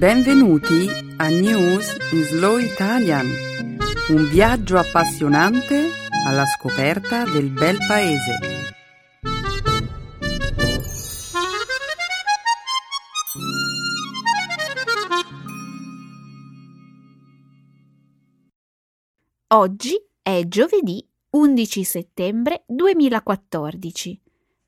Benvenuti a News in Slow Italian, un viaggio appassionante alla scoperta del bel paese. Oggi è giovedì 11 settembre 2014.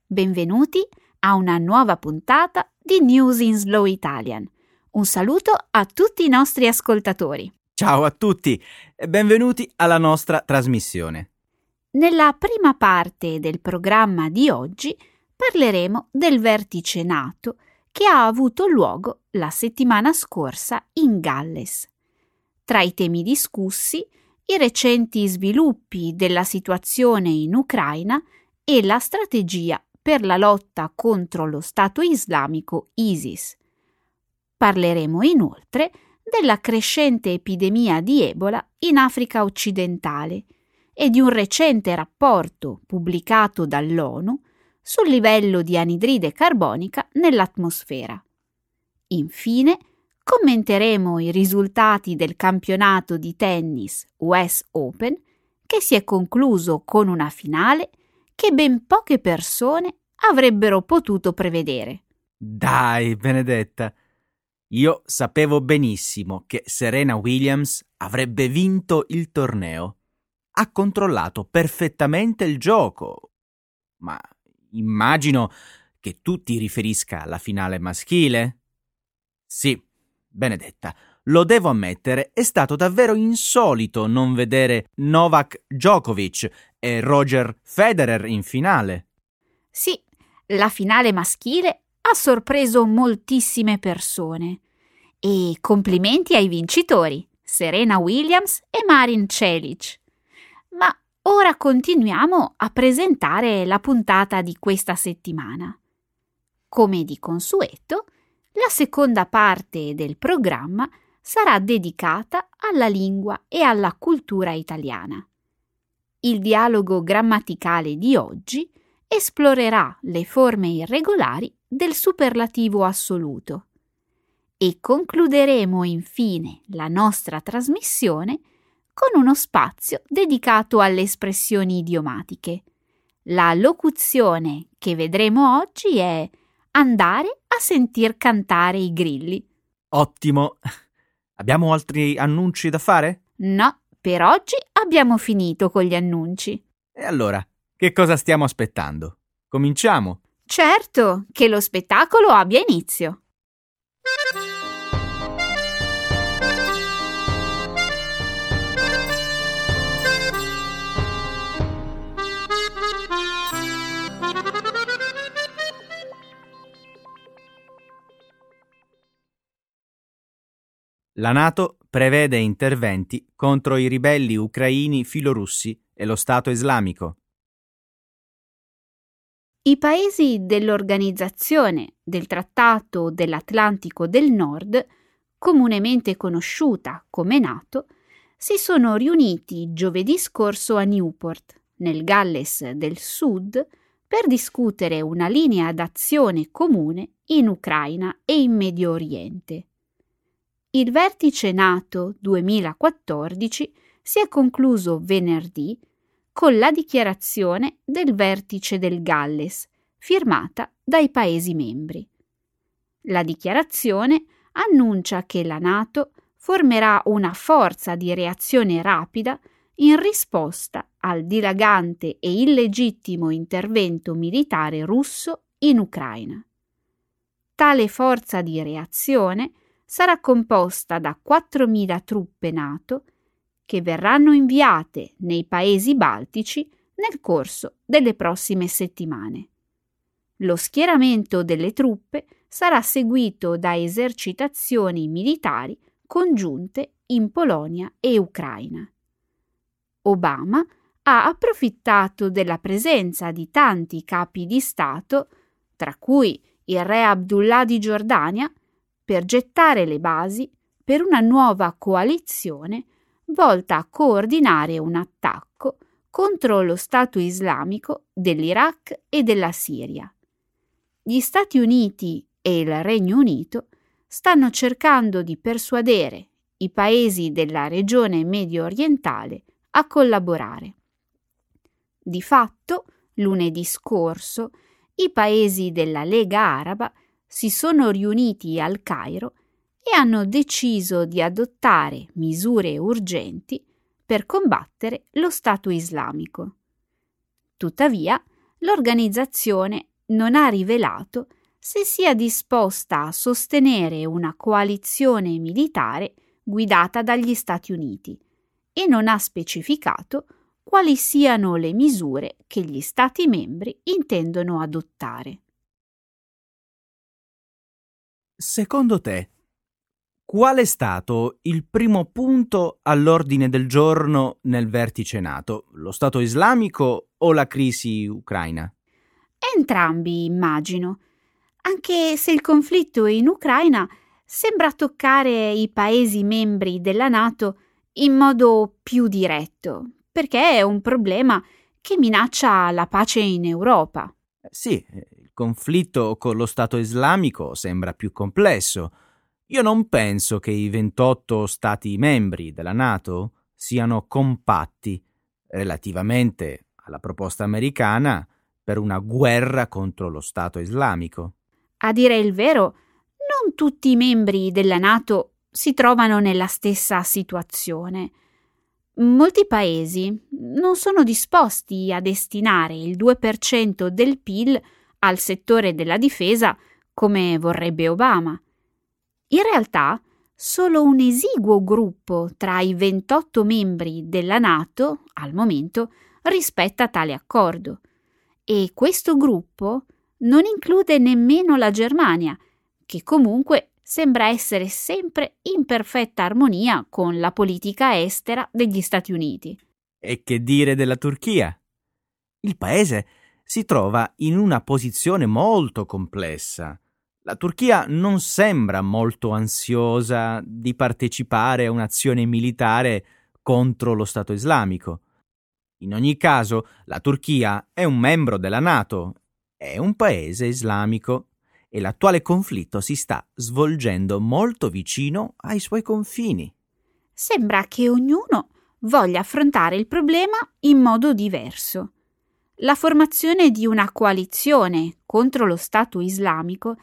Benvenuti a una nuova puntata di News in Slow Italian. Un saluto a tutti i nostri ascoltatori. Ciao a tutti e benvenuti alla nostra trasmissione. Nella prima parte del programma di oggi parleremo del vertice NATO che ha avuto luogo la settimana scorsa in Galles. Tra i temi discussi, i recenti sviluppi della situazione in Ucraina e la strategia per la lotta contro lo Stato islamico ISIS. Parleremo inoltre della crescente epidemia di Ebola in Africa occidentale e di un recente rapporto pubblicato dall'ONU sul livello di anidride carbonica nell'atmosfera. Infine, commenteremo i risultati del campionato di tennis US Open che si è concluso con una finale che ben poche persone avrebbero potuto prevedere. Dai, Benedetta. Io sapevo benissimo che Serena Williams avrebbe vinto il torneo. Ha controllato perfettamente il gioco. Ma immagino che tu ti riferisca alla finale maschile? Sì, Benedetta, lo devo ammettere, è stato davvero insolito non vedere Novak Djokovic e Roger Federer in finale. Sì, la finale maschile ha sorpreso moltissime persone. E complimenti ai vincitori, Serena Williams e Marin Celic. Ma ora continuiamo a presentare la puntata di questa settimana. Come di consueto, la seconda parte del programma sarà dedicata alla lingua e alla cultura italiana. Il dialogo grammaticale di oggi esplorerà le forme irregolari del superlativo assoluto e concluderemo infine la nostra trasmissione con uno spazio dedicato alle espressioni idiomatiche. La locuzione che vedremo oggi è andare a sentir cantare i grilli. Ottimo. Abbiamo altri annunci da fare? No, per oggi abbiamo finito con gli annunci. E allora, che cosa stiamo aspettando? Cominciamo. Certo, che lo spettacolo abbia inizio. La NATO prevede interventi contro i ribelli ucraini filorussi e lo Stato islamico. I paesi dell'Organizzazione del Trattato dell'Atlantico del Nord, comunemente conosciuta come NATO, si sono riuniti giovedì scorso a Newport, nel Galles del Sud, per discutere una linea d'azione comune in Ucraina e in Medio Oriente. Il vertice NATO 2014 si è concluso venerdì con la dichiarazione del vertice del Galles, firmata dai Paesi membri. La dichiarazione annuncia che la NATO formerà una forza di reazione rapida in risposta al dilagante e illegittimo intervento militare russo in Ucraina. Tale forza di reazione sarà composta da 4.000 truppe NATO che verranno inviate nei paesi baltici nel corso delle prossime settimane. Lo schieramento delle truppe sarà seguito da esercitazioni militari congiunte in Polonia e Ucraina. Obama ha approfittato della presenza di tanti capi di Stato, tra cui il re Abdullah di Giordania, per gettare le basi per una nuova coalizione volta a coordinare un attacco contro lo Stato islamico dell'Iraq e della Siria. Gli Stati Uniti e il Regno Unito stanno cercando di persuadere i paesi della regione medio orientale a collaborare. Di fatto, lunedì scorso, i paesi della Lega Araba si sono riuniti al Cairo e hanno deciso di adottare misure urgenti per combattere lo Stato islamico. Tuttavia, l'organizzazione non ha rivelato se sia disposta a sostenere una coalizione militare guidata dagli Stati Uniti e non ha specificato quali siano le misure che gli Stati membri intendono adottare. Secondo te, qual è stato il primo punto all'ordine del giorno nel vertice NATO? Lo Stato islamico o la crisi ucraina? Entrambi, immagino. Anche se il conflitto in Ucraina sembra toccare i Paesi membri della NATO in modo più diretto, perché è un problema che minaccia la pace in Europa. Sì, il conflitto con lo Stato islamico sembra più complesso. Io non penso che i 28 Stati membri della NATO siano compatti relativamente alla proposta americana per una guerra contro lo Stato islamico. A dire il vero, non tutti i membri della NATO si trovano nella stessa situazione. Molti paesi non sono disposti a destinare il 2% del PIL al settore della difesa come vorrebbe Obama. In realtà, solo un esiguo gruppo tra i 28 membri della NATO, al momento, rispetta tale accordo. E questo gruppo non include nemmeno la Germania, che comunque sembra essere sempre in perfetta armonia con la politica estera degli Stati Uniti. E che dire della Turchia? Il paese si trova in una posizione molto complessa. La Turchia non sembra molto ansiosa di partecipare a un'azione militare contro lo Stato islamico. In ogni caso, la Turchia è un membro della Nato, è un paese islamico e l'attuale conflitto si sta svolgendo molto vicino ai suoi confini. Sembra che ognuno voglia affrontare il problema in modo diverso. La formazione di una coalizione contro lo Stato islamico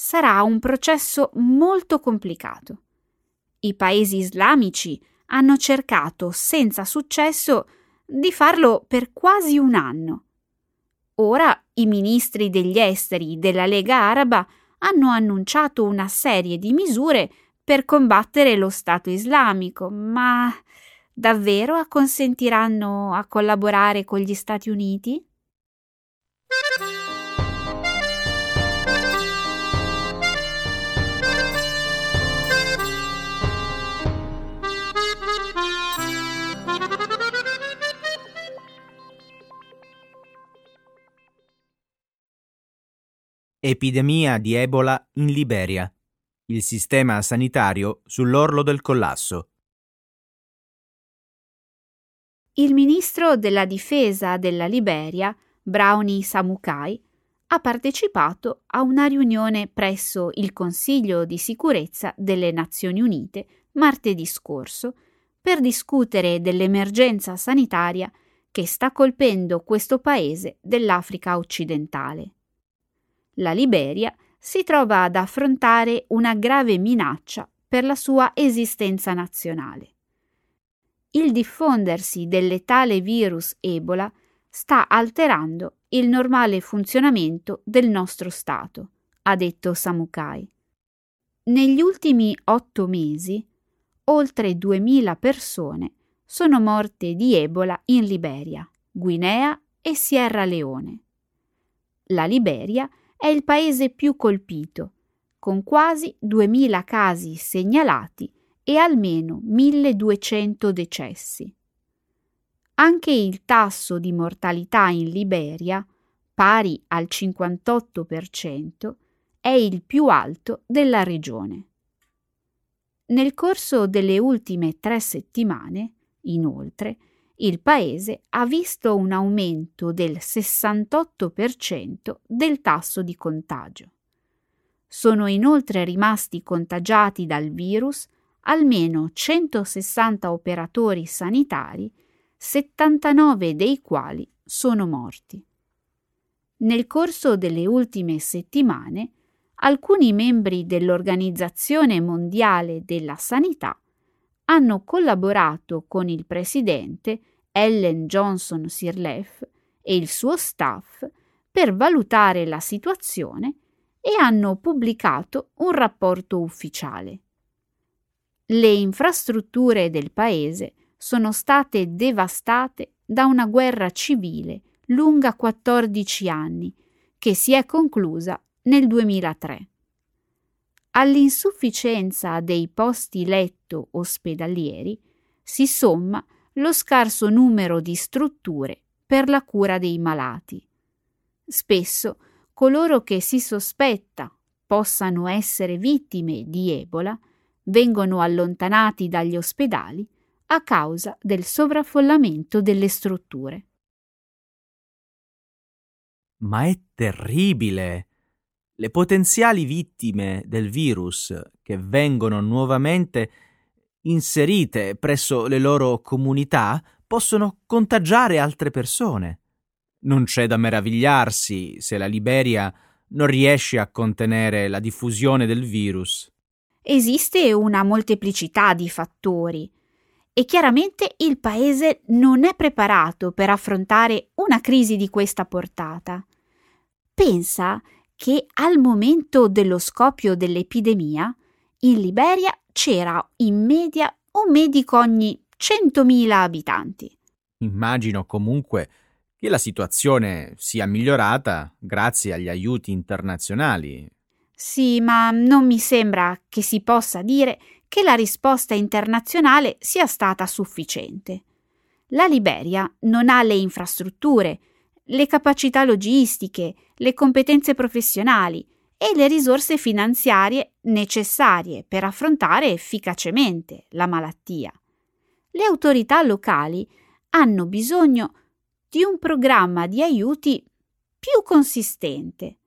sarà un processo molto complicato. I paesi islamici hanno cercato senza successo di farlo per quasi un anno Ora i ministri degli esteri della Lega Araba hanno annunciato una serie di misure per combattere lo Stato islamico, ma davvero acconsentiranno a collaborare con gli Stati Uniti? Epidemia di Ebola in Liberia. Il sistema sanitario sull'orlo del collasso. Il ministro della difesa della Liberia, Brownie Samukai, ha partecipato a una riunione presso il Consiglio di sicurezza delle Nazioni Unite martedì scorso per discutere dell'emergenza sanitaria che sta colpendo questo paese dell'Africa occidentale la Liberia si trova ad affrontare una grave minaccia per la sua esistenza nazionale. Il diffondersi del letale virus Ebola sta alterando il normale funzionamento del nostro Stato, ha detto Samukai. Negli ultimi otto mesi, oltre 2.000 persone sono morte di Ebola in Liberia, Guinea e Sierra Leone. La Liberia è il paese più colpito, con quasi 2.000 casi segnalati e almeno 1.200 decessi. Anche il tasso di mortalità in Liberia, pari al 58%, è il più alto della regione. Nel corso delle ultime tre settimane, inoltre, il paese ha visto un aumento del 68% del tasso di contagio. Sono inoltre rimasti contagiati dal virus almeno 160 operatori sanitari, 79 dei quali sono morti. Nel corso delle ultime settimane, alcuni membri dell'Organizzazione Mondiale della Sanità hanno collaborato con il presidente Ellen Johnson Sirleaf e il suo staff per valutare la situazione e hanno pubblicato un rapporto ufficiale. Le infrastrutture del paese sono state devastate da una guerra civile lunga 14 anni, che si è conclusa nel 2003. All'insufficienza dei posti letto ospedalieri si somma lo scarso numero di strutture per la cura dei malati. Spesso coloro che si sospetta possano essere vittime di Ebola vengono allontanati dagli ospedali a causa del sovraffollamento delle strutture. Ma è terribile! Le potenziali vittime del virus che vengono nuovamente inserite presso le loro comunità possono contagiare altre persone. Non c'è da meravigliarsi se la Liberia non riesce a contenere la diffusione del virus. Esiste una molteplicità di fattori e chiaramente il Paese non è preparato per affrontare una crisi di questa portata. Pensa che al momento dello scoppio dell'epidemia in Liberia c'era in media un medico ogni 100.000 abitanti. Immagino comunque che la situazione sia migliorata grazie agli aiuti internazionali. Sì, ma non mi sembra che si possa dire che la risposta internazionale sia stata sufficiente. La Liberia non ha le infrastrutture, le capacità logistiche, le competenze professionali e le risorse finanziarie necessarie per affrontare efficacemente la malattia. Le autorità locali hanno bisogno di un programma di aiuti più consistente.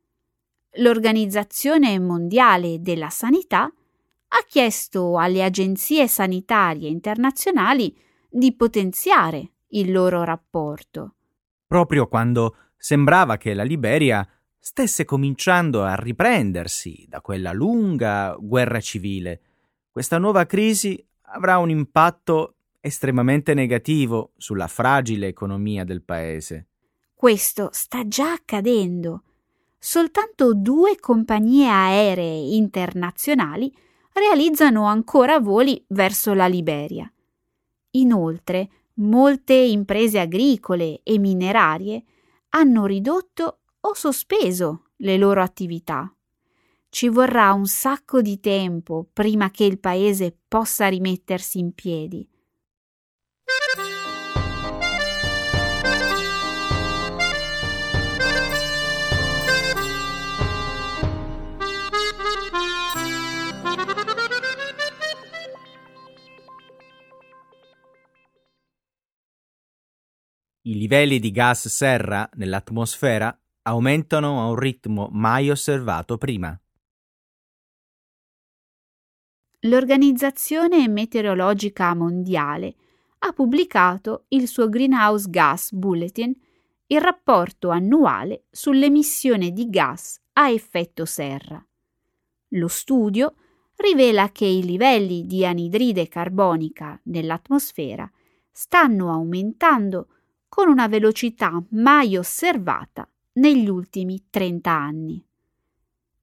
L'Organizzazione Mondiale della Sanità ha chiesto alle agenzie sanitarie internazionali di potenziare il loro rapporto. Proprio quando sembrava che la Liberia stesse cominciando a riprendersi da quella lunga guerra civile, questa nuova crisi avrà un impatto estremamente negativo sulla fragile economia del paese. Questo sta già accadendo. Soltanto due compagnie aeree internazionali realizzano ancora voli verso la Liberia. Inoltre, molte imprese agricole e minerarie hanno ridotto o sospeso le loro attività. Ci vorrà un sacco di tempo prima che il paese possa rimettersi in piedi. I livelli di gas serra nell'atmosfera aumentano a un ritmo mai osservato prima. L'Organizzazione Meteorologica Mondiale ha pubblicato il suo Greenhouse Gas Bulletin, il rapporto annuale sull'emissione di gas a effetto serra. Lo studio rivela che i livelli di anidride carbonica nell'atmosfera stanno aumentando con una velocità mai osservata negli ultimi 30 anni.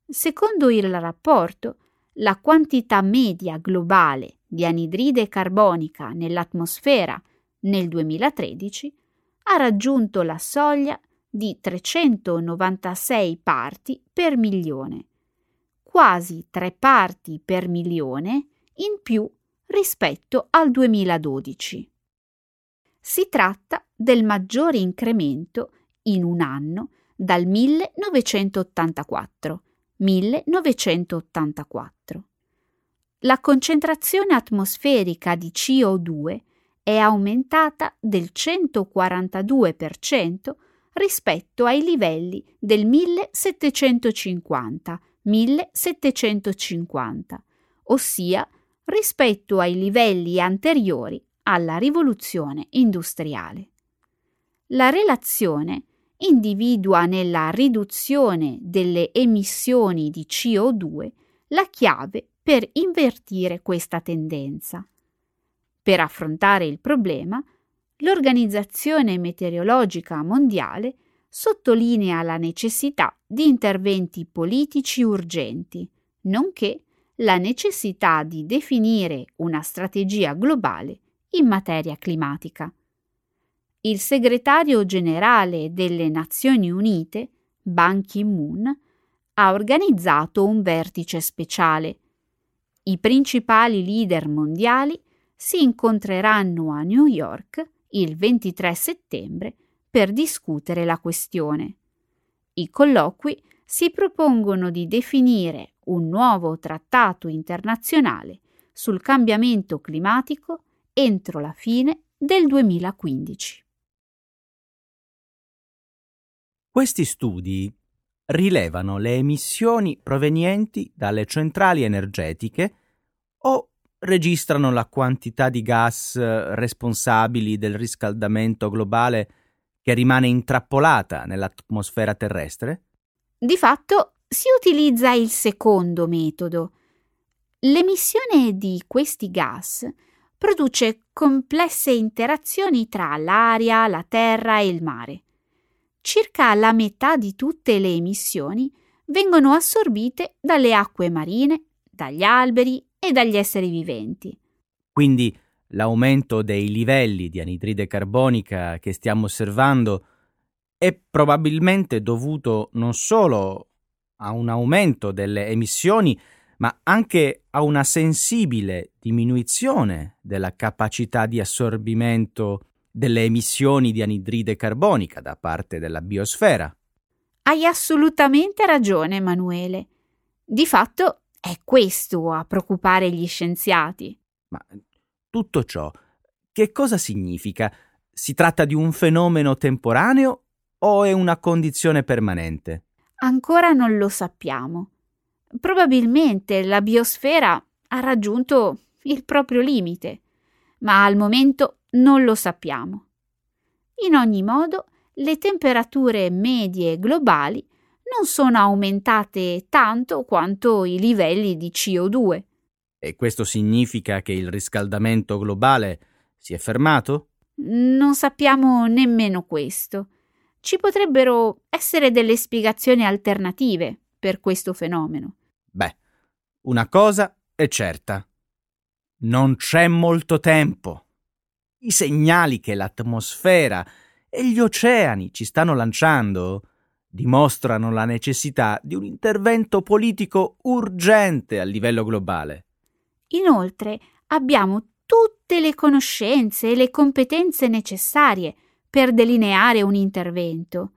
Secondo il rapporto, la quantità media globale di anidride carbonica nell'atmosfera nel 2013 ha raggiunto la soglia di 396 parti per milione, quasi 3 parti per milione in più rispetto al 2012. Si tratta del maggiore incremento in un anno dal 1984. 1984. La concentrazione atmosferica di CO2 è aumentata del 142% rispetto ai livelli del 1750, 1750, ossia rispetto ai livelli anteriori alla rivoluzione industriale. La relazione individua nella riduzione delle emissioni di CO2 la chiave per invertire questa tendenza. Per affrontare il problema, l'Organizzazione Meteorologica Mondiale sottolinea la necessità di interventi politici urgenti, nonché la necessità di definire una strategia globale in materia climatica. Il segretario generale delle Nazioni Unite, Ban Ki-moon, ha organizzato un vertice speciale. I principali leader mondiali si incontreranno a New York il 23 settembre per discutere la questione. I colloqui si propongono di definire un nuovo trattato internazionale sul cambiamento climatico entro la fine del 2015. Questi studi rilevano le emissioni provenienti dalle centrali energetiche o registrano la quantità di gas responsabili del riscaldamento globale che rimane intrappolata nell'atmosfera terrestre? Di fatto si utilizza il secondo metodo. L'emissione di questi gas produce complesse interazioni tra l'aria, la terra e il mare. Circa la metà di tutte le emissioni vengono assorbite dalle acque marine, dagli alberi e dagli esseri viventi. Quindi l'aumento dei livelli di anidride carbonica che stiamo osservando è probabilmente dovuto non solo a un aumento delle emissioni, ma anche a una sensibile diminuzione della capacità di assorbimento delle emissioni di anidride carbonica da parte della biosfera. Hai assolutamente ragione, Emanuele. Di fatto è questo a preoccupare gli scienziati. Ma tutto ciò, che cosa significa? Si tratta di un fenomeno temporaneo o è una condizione permanente? Ancora non lo sappiamo. Probabilmente la biosfera ha raggiunto il proprio limite, ma al momento non lo sappiamo. In ogni modo, le temperature medie globali non sono aumentate tanto quanto i livelli di CO2. E questo significa che il riscaldamento globale si è fermato? Non sappiamo nemmeno questo. Ci potrebbero essere delle spiegazioni alternative per questo fenomeno. Beh, una cosa è certa. Non c'è molto tempo. I segnali che l'atmosfera e gli oceani ci stanno lanciando dimostrano la necessità di un intervento politico urgente a livello globale. Inoltre abbiamo tutte le conoscenze e le competenze necessarie per delineare un intervento.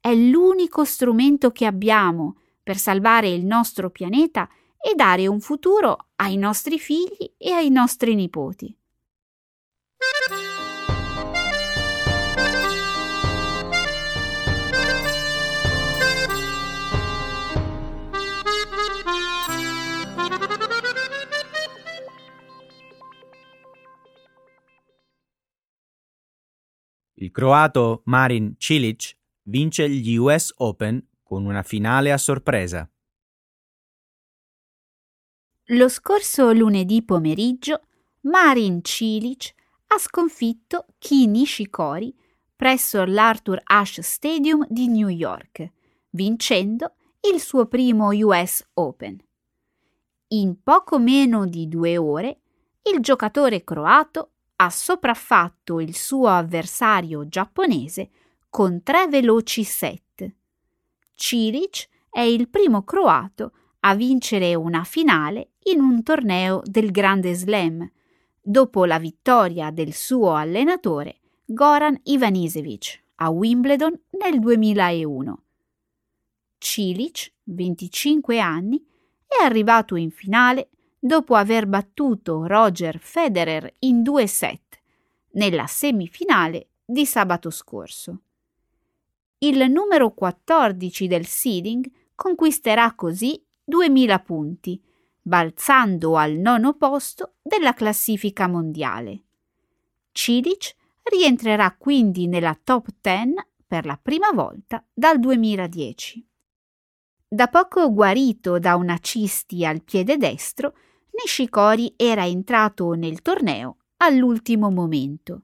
È l'unico strumento che abbiamo per salvare il nostro pianeta e dare un futuro ai nostri figli e ai nostri nipoti. Il croato Marin Cilic vince gli US Open con una finale a sorpresa. Lo scorso lunedì pomeriggio Marin Cilic ha sconfitto Ki Nishikori presso l'Arthur Ashe Stadium di New York, vincendo il suo primo US Open. In poco meno di due ore, il giocatore croato ha sopraffatto il suo avversario giapponese con tre veloci set. Cilic è il primo croato a vincere una finale in un torneo del Grande Slam, dopo la vittoria del suo allenatore Goran Ivanisevic a Wimbledon nel 2001. Cilic, 25 anni, è arrivato in finale dopo aver battuto Roger Federer in due set nella semifinale di sabato scorso. Il numero 14 del seeding conquisterà così 2000 punti, balzando al nono posto della classifica mondiale. Cilic rientrerà quindi nella top 10 per la prima volta dal 2010. Da poco guarito da una cisti al piede destro, Nishikori era entrato nel torneo all'ultimo momento.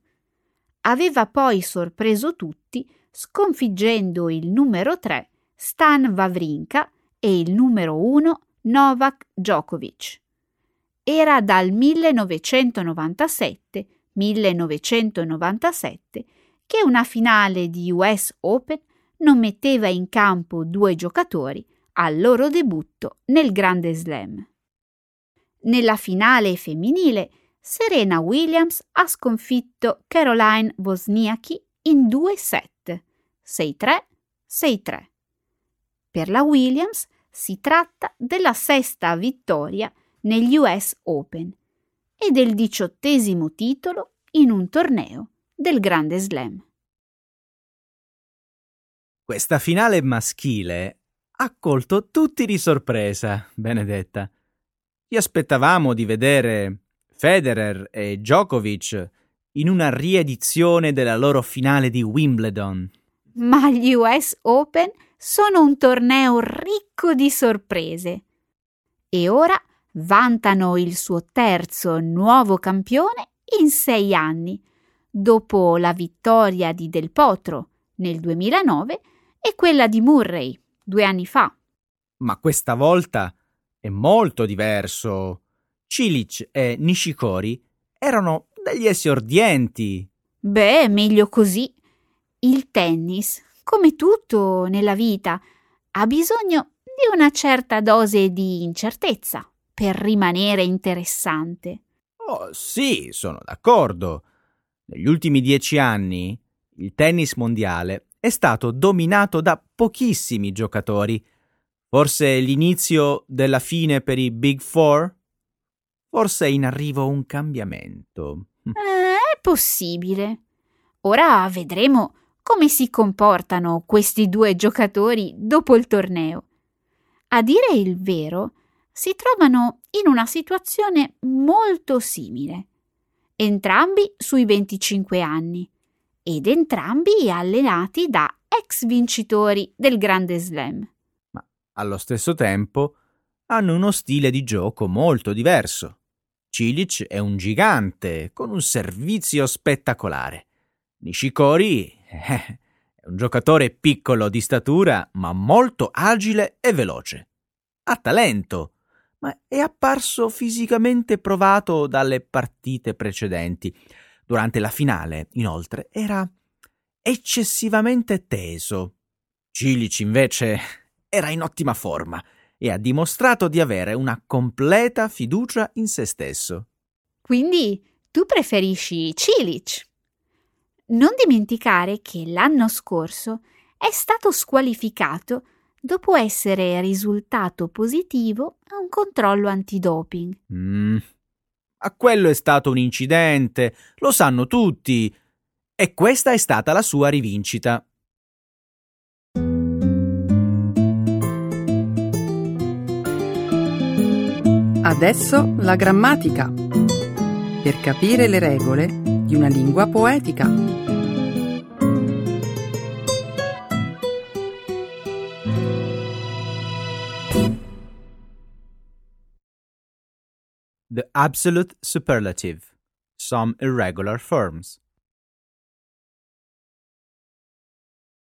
Aveva poi sorpreso tutti sconfiggendo il numero 3 Stan Wawrinka e il numero 1 Novak Djokovic. Era dal 1997-1997 che una finale di US Open non metteva in campo due giocatori al loro debutto nel Grande Slam. Nella finale femminile, Serena Williams ha sconfitto Caroline Wozniacki in due set, 6-3, 6-3. Per la Williams si tratta della sesta vittoria negli US Open e del diciottesimo titolo in un torneo del Grande Slam. Questa finale maschile ha colto tutti di sorpresa, Benedetta. Ci aspettavamo di vedere Federer e Djokovic in una riedizione della loro finale di Wimbledon. Ma gli US Open sono un torneo ricco di sorprese. E ora vantano il suo terzo nuovo campione in sei anni, dopo la vittoria di Del Potro nel 2009 e quella di Murray due anni fa. Ma questa volta è molto diverso. Cilic e Nishikori erano degli esordienti. Beh, meglio così. Il tennis, come tutto nella vita, ha bisogno di una certa dose di incertezza per rimanere interessante. Oh, sì, sono d'accordo. Negli ultimi dieci anni il tennis mondiale è stato dominato da pochissimi giocatori. Forse l'inizio della fine per i Big Four? Forse è in arrivo un cambiamento. Eh, è possibile. Ora vedremo come si comportano questi due giocatori dopo il torneo. A dire il vero, si trovano in una situazione molto simile. Entrambi sui 25 anni ed entrambi allenati da ex vincitori del Grande Slam. Ma allo stesso tempo hanno uno stile di gioco molto diverso. Cilic è un gigante con un servizio spettacolare. Nishikori eh, è un giocatore piccolo di statura ma molto agile e veloce. Ha talento, ma è apparso fisicamente provato dalle partite precedenti. Durante la finale, inoltre, era eccessivamente teso. Cilic, invece, era in ottima forma e ha dimostrato di avere una completa fiducia in se stesso. Quindi tu preferisci Cilic? Non dimenticare che l'anno scorso è stato squalificato dopo essere risultato positivo a un controllo antidoping. Mm, a quello è stato un incidente, lo sanno tutti. E questa è stata la sua rivincita. Adesso la grammatica. Per capire le regole di una lingua poetica. The absolute superlative. Some irregular forms.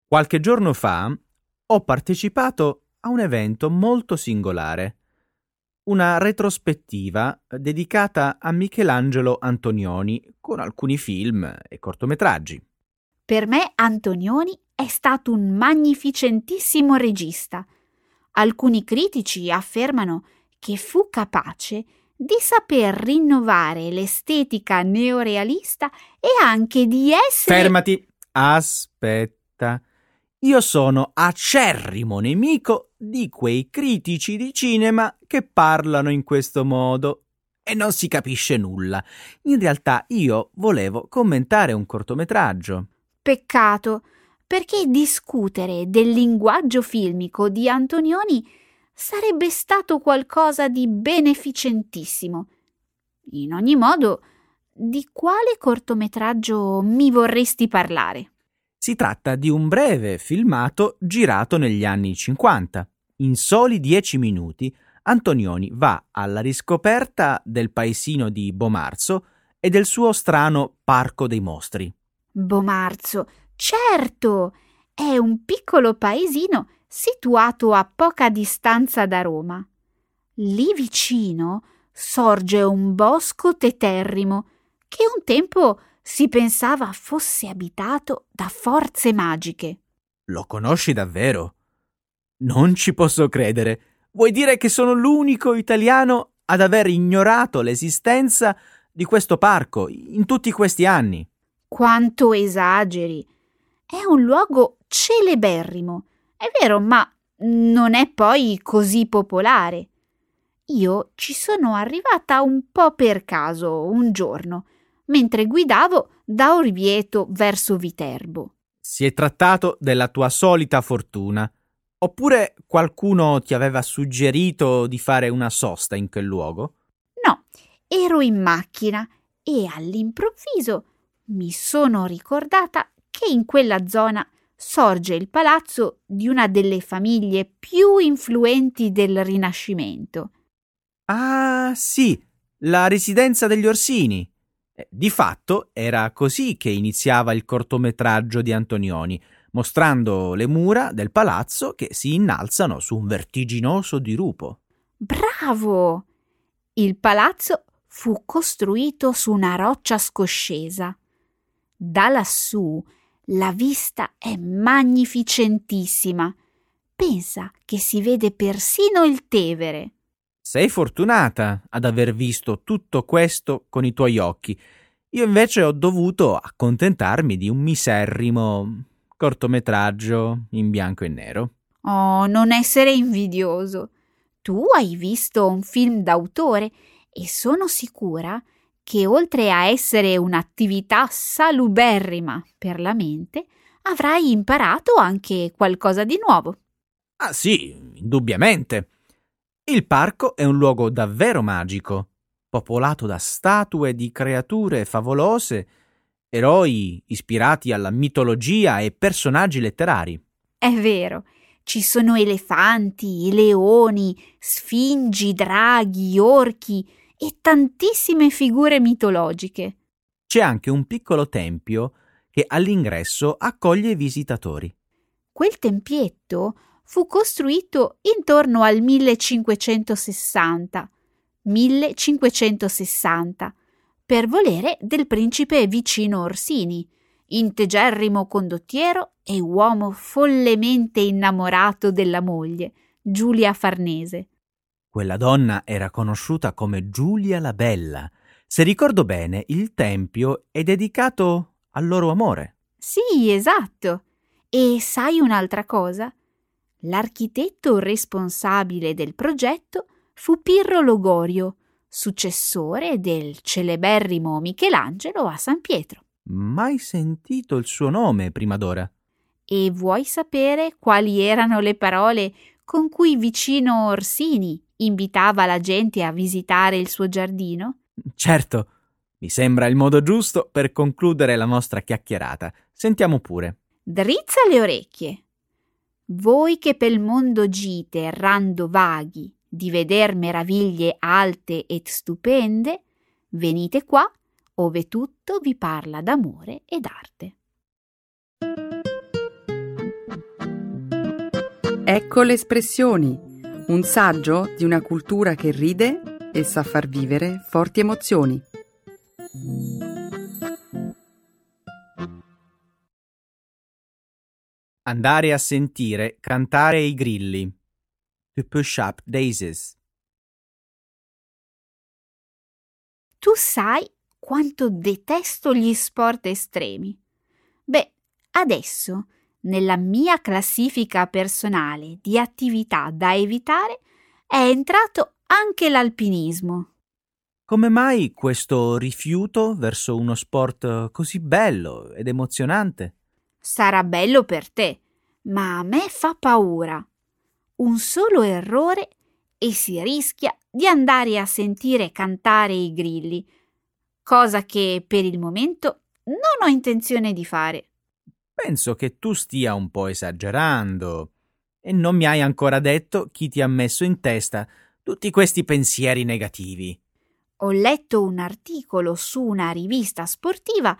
Qualche giorno fa ho partecipato a un evento molto singolare, una retrospettiva dedicata a Michelangelo Antonioni con alcuni film e cortometraggi. Per me Antonioni è stato un magnificentissimo regista. Alcuni critici affermano che fu capace di saper rinnovare l'estetica neorealista e anche di essere. Fermati! Aspetta. Io sono acerrimo nemico di quei critici di cinema che parlano in questo modo. E non si capisce nulla. In realtà io volevo commentare un cortometraggio. Peccato, perché discutere del linguaggio filmico di Antonioni sarebbe stato qualcosa di beneficentissimo. In ogni modo, di quale cortometraggio mi vorresti parlare? Si tratta di un breve filmato girato negli anni 50. In soli dieci minuti Antonioni va alla riscoperta del paesino di Bomarzo e del suo strano parco dei mostri. Bomarzo, certo! È un piccolo paesino situato a poca distanza da Roma. Lì vicino sorge un bosco teterrimo che un tempo si pensava fosse abitato da forze magiche. Lo conosci davvero? Non ci posso credere. Vuoi dire che sono l'unico italiano ad aver ignorato l'esistenza di questo parco in tutti questi anni? Quanto esageri! È un luogo celeberrimo, è vero, ma non è poi così popolare. Io ci sono arrivata un po' per caso un giorno, mentre guidavo da Orvieto verso Viterbo. Si è trattato della tua solita fortuna. Oppure qualcuno ti aveva suggerito di fare una sosta in quel luogo? No, ero in macchina e all'improvviso mi sono ricordata che in quella zona sorge il palazzo di una delle famiglie più influenti del Rinascimento. Ah, sì, la residenza degli Orsini. Eh, di fatto era così che iniziava il cortometraggio di Antonioni, mostrando le mura del palazzo che si innalzano su un vertiginoso dirupo. Bravo! Il palazzo fu costruito su una roccia scoscesa. Da lassù la vista è magnificentissima. Pensa che si vede persino il Tevere. Sei fortunata ad aver visto tutto questo con i tuoi occhi. Io invece ho dovuto accontentarmi di un miserrimo cortometraggio in bianco e nero. Oh, non essere invidioso. Tu hai visto un film d'autore e sono sicura che oltre a essere un'attività saluberrima per la mente, avrai imparato anche qualcosa di nuovo. Ah sì, indubbiamente. Il parco è un luogo davvero magico, popolato da statue di creature favolose eroi ispirati alla mitologia e personaggi letterari. È vero, ci sono elefanti, leoni, sfingi, draghi, orchi e tantissime figure mitologiche. C'è anche un piccolo tempio che all'ingresso accoglie i visitatori. Quel tempietto fu costruito intorno al 1560. 1560 per volere del principe vicino Orsini, integerrimo condottiero e uomo follemente innamorato della moglie, Giulia Farnese. Quella donna era conosciuta come Giulia la Bella. Se ricordo bene, il tempio è dedicato al loro amore. Sì, esatto. E sai un'altra cosa? L'architetto responsabile del progetto fu Pirro Logorio, successore del celeberrimo Michelangelo a San Pietro. Mai sentito il suo nome prima d'ora. E vuoi sapere quali erano le parole con cui vicino Orsini invitava la gente a visitare il suo giardino? Certo, mi sembra il modo giusto per concludere la nostra chiacchierata. Sentiamo pure. Drizza le orecchie. Voi che pel mondo gite errando vaghi, di veder meraviglie alte ed stupende, venite qua, ove tutto vi parla d'amore ed arte. Ecco le espressioni, un saggio di una cultura che ride e sa far vivere forti emozioni. Andare a sentire cantare i grilli to push up daisies. Tu sai quanto detesto gli sport estremi. Beh, adesso, nella mia classifica personale di attività da evitare, è entrato anche l'alpinismo. Come mai questo rifiuto verso uno sport così bello ed emozionante? Sarà bello per te, ma a me fa paura un solo errore e si rischia di andare a sentire cantare i grilli, cosa che per il momento non ho intenzione di fare. Penso che tu stia un po' esagerando e non mi hai ancora detto chi ti ha messo in testa tutti questi pensieri negativi. Ho letto un articolo su una rivista sportiva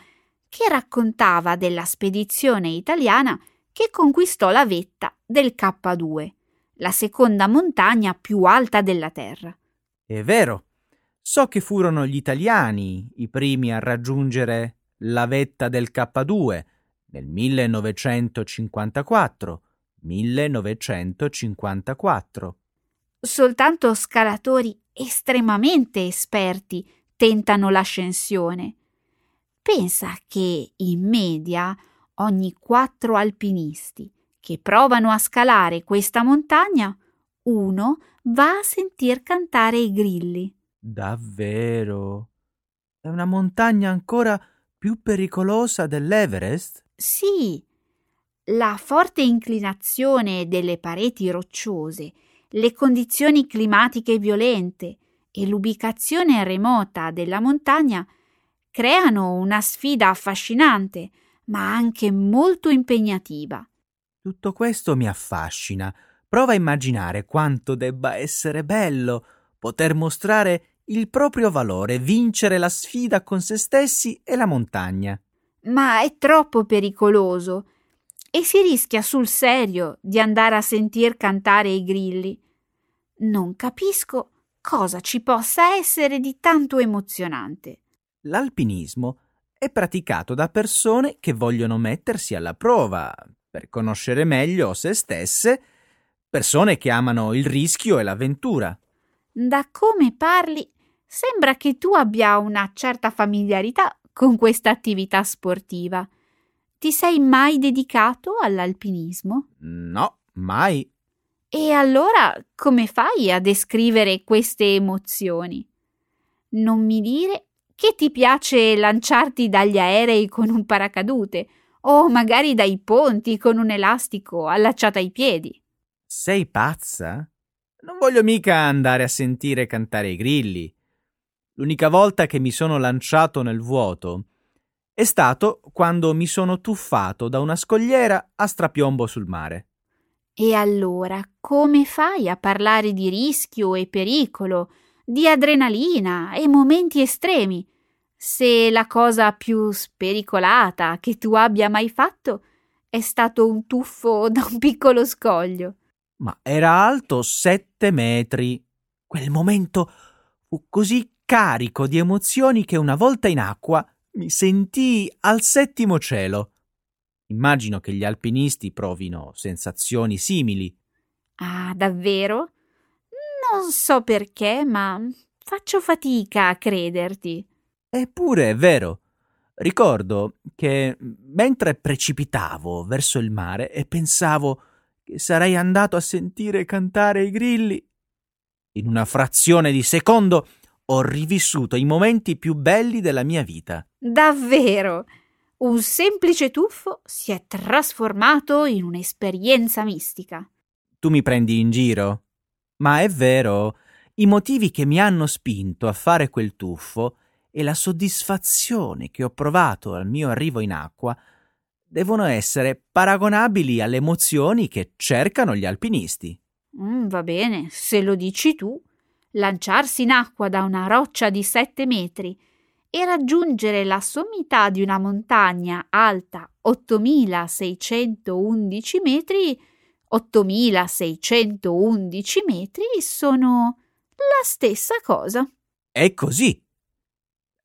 che raccontava della spedizione italiana che conquistò la vetta del K2, la seconda montagna più alta della Terra. È vero. So che furono gli italiani i primi a raggiungere la vetta del K2 nel 1954. 1954. Soltanto scalatori estremamente esperti tentano l'ascensione. Pensa che in media ogni quattro alpinisti che provano a scalare questa montagna, uno va a sentir cantare i grilli. Davvero? È una montagna ancora più pericolosa dell'Everest? Sì. La forte inclinazione delle pareti rocciose, le condizioni climatiche violente e l'ubicazione remota della montagna creano una sfida affascinante, ma anche molto impegnativa. Tutto questo mi affascina. Prova a immaginare quanto debba essere bello poter mostrare il proprio valore, vincere la sfida con se stessi e la montagna. Ma è troppo pericoloso e si rischia sul serio di andare a sentir cantare i grilli. Non capisco cosa ci possa essere di tanto emozionante. L'alpinismo è praticato da persone che vogliono mettersi alla prova per conoscere meglio se stesse, persone che amano il rischio e l'avventura. Da come parli, sembra che tu abbia una certa familiarità con questa attività sportiva. Ti sei mai dedicato all'alpinismo? No, mai. E allora come fai a descrivere queste emozioni? Non mi dire che ti piace lanciarti dagli aerei con un paracadute o magari dai ponti con un elastico allacciato ai piedi. Sei pazza? Non voglio mica andare a sentire cantare i grilli. L'unica volta che mi sono lanciato nel vuoto è stato quando mi sono tuffato da una scogliera a strapiombo sul mare. E allora come fai a parlare di rischio e pericolo, di adrenalina e momenti estremi, se la cosa più spericolata che tu abbia mai fatto è stato un tuffo da un piccolo scoglio? Ma era alto sette metri. Quel momento fu così carico di emozioni che una volta in acqua mi sentii al settimo cielo. Immagino che gli alpinisti provino sensazioni simili. Ah, davvero? Non so perché, ma faccio fatica a crederti. Eppure è vero. Ricordo che mentre precipitavo verso il mare e pensavo che sarei andato a sentire cantare i grilli, in una frazione di secondo ho rivissuto i momenti più belli della mia vita. Davvero? Un semplice tuffo si è trasformato in un'esperienza mistica. Tu mi prendi in giro? Ma è vero, i motivi che mi hanno spinto a fare quel tuffo e la soddisfazione che ho provato al mio arrivo in acqua devono essere paragonabili alle emozioni che cercano gli alpinisti. Mm, va bene, se lo dici tu lanciarsi in acqua da una roccia di sette metri e raggiungere la sommità di una montagna alta 8611 metri, 8611 metri sono la stessa cosa. È così.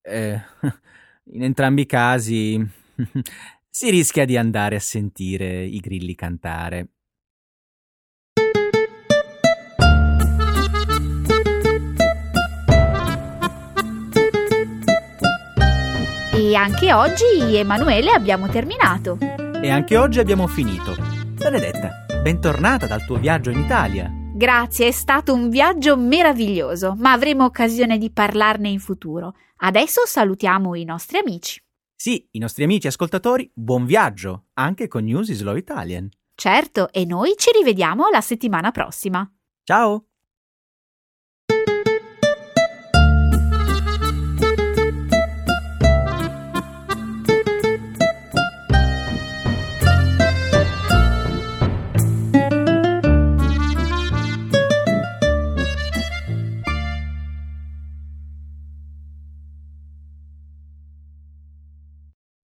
Eh, in entrambi i casi si rischia di andare a sentire i grilli cantare. E anche oggi, Emanuele, abbiamo terminato. E anche oggi abbiamo finito. Benedetta, bentornata dal tuo viaggio in Italia. Grazie, è stato un viaggio meraviglioso, ma avremo occasione di parlarne in futuro. Adesso salutiamo i nostri amici. Sì, i nostri amici ascoltatori, buon viaggio, anche con News is Slow Italian. Certo, e noi ci rivediamo la settimana prossima. Ciao!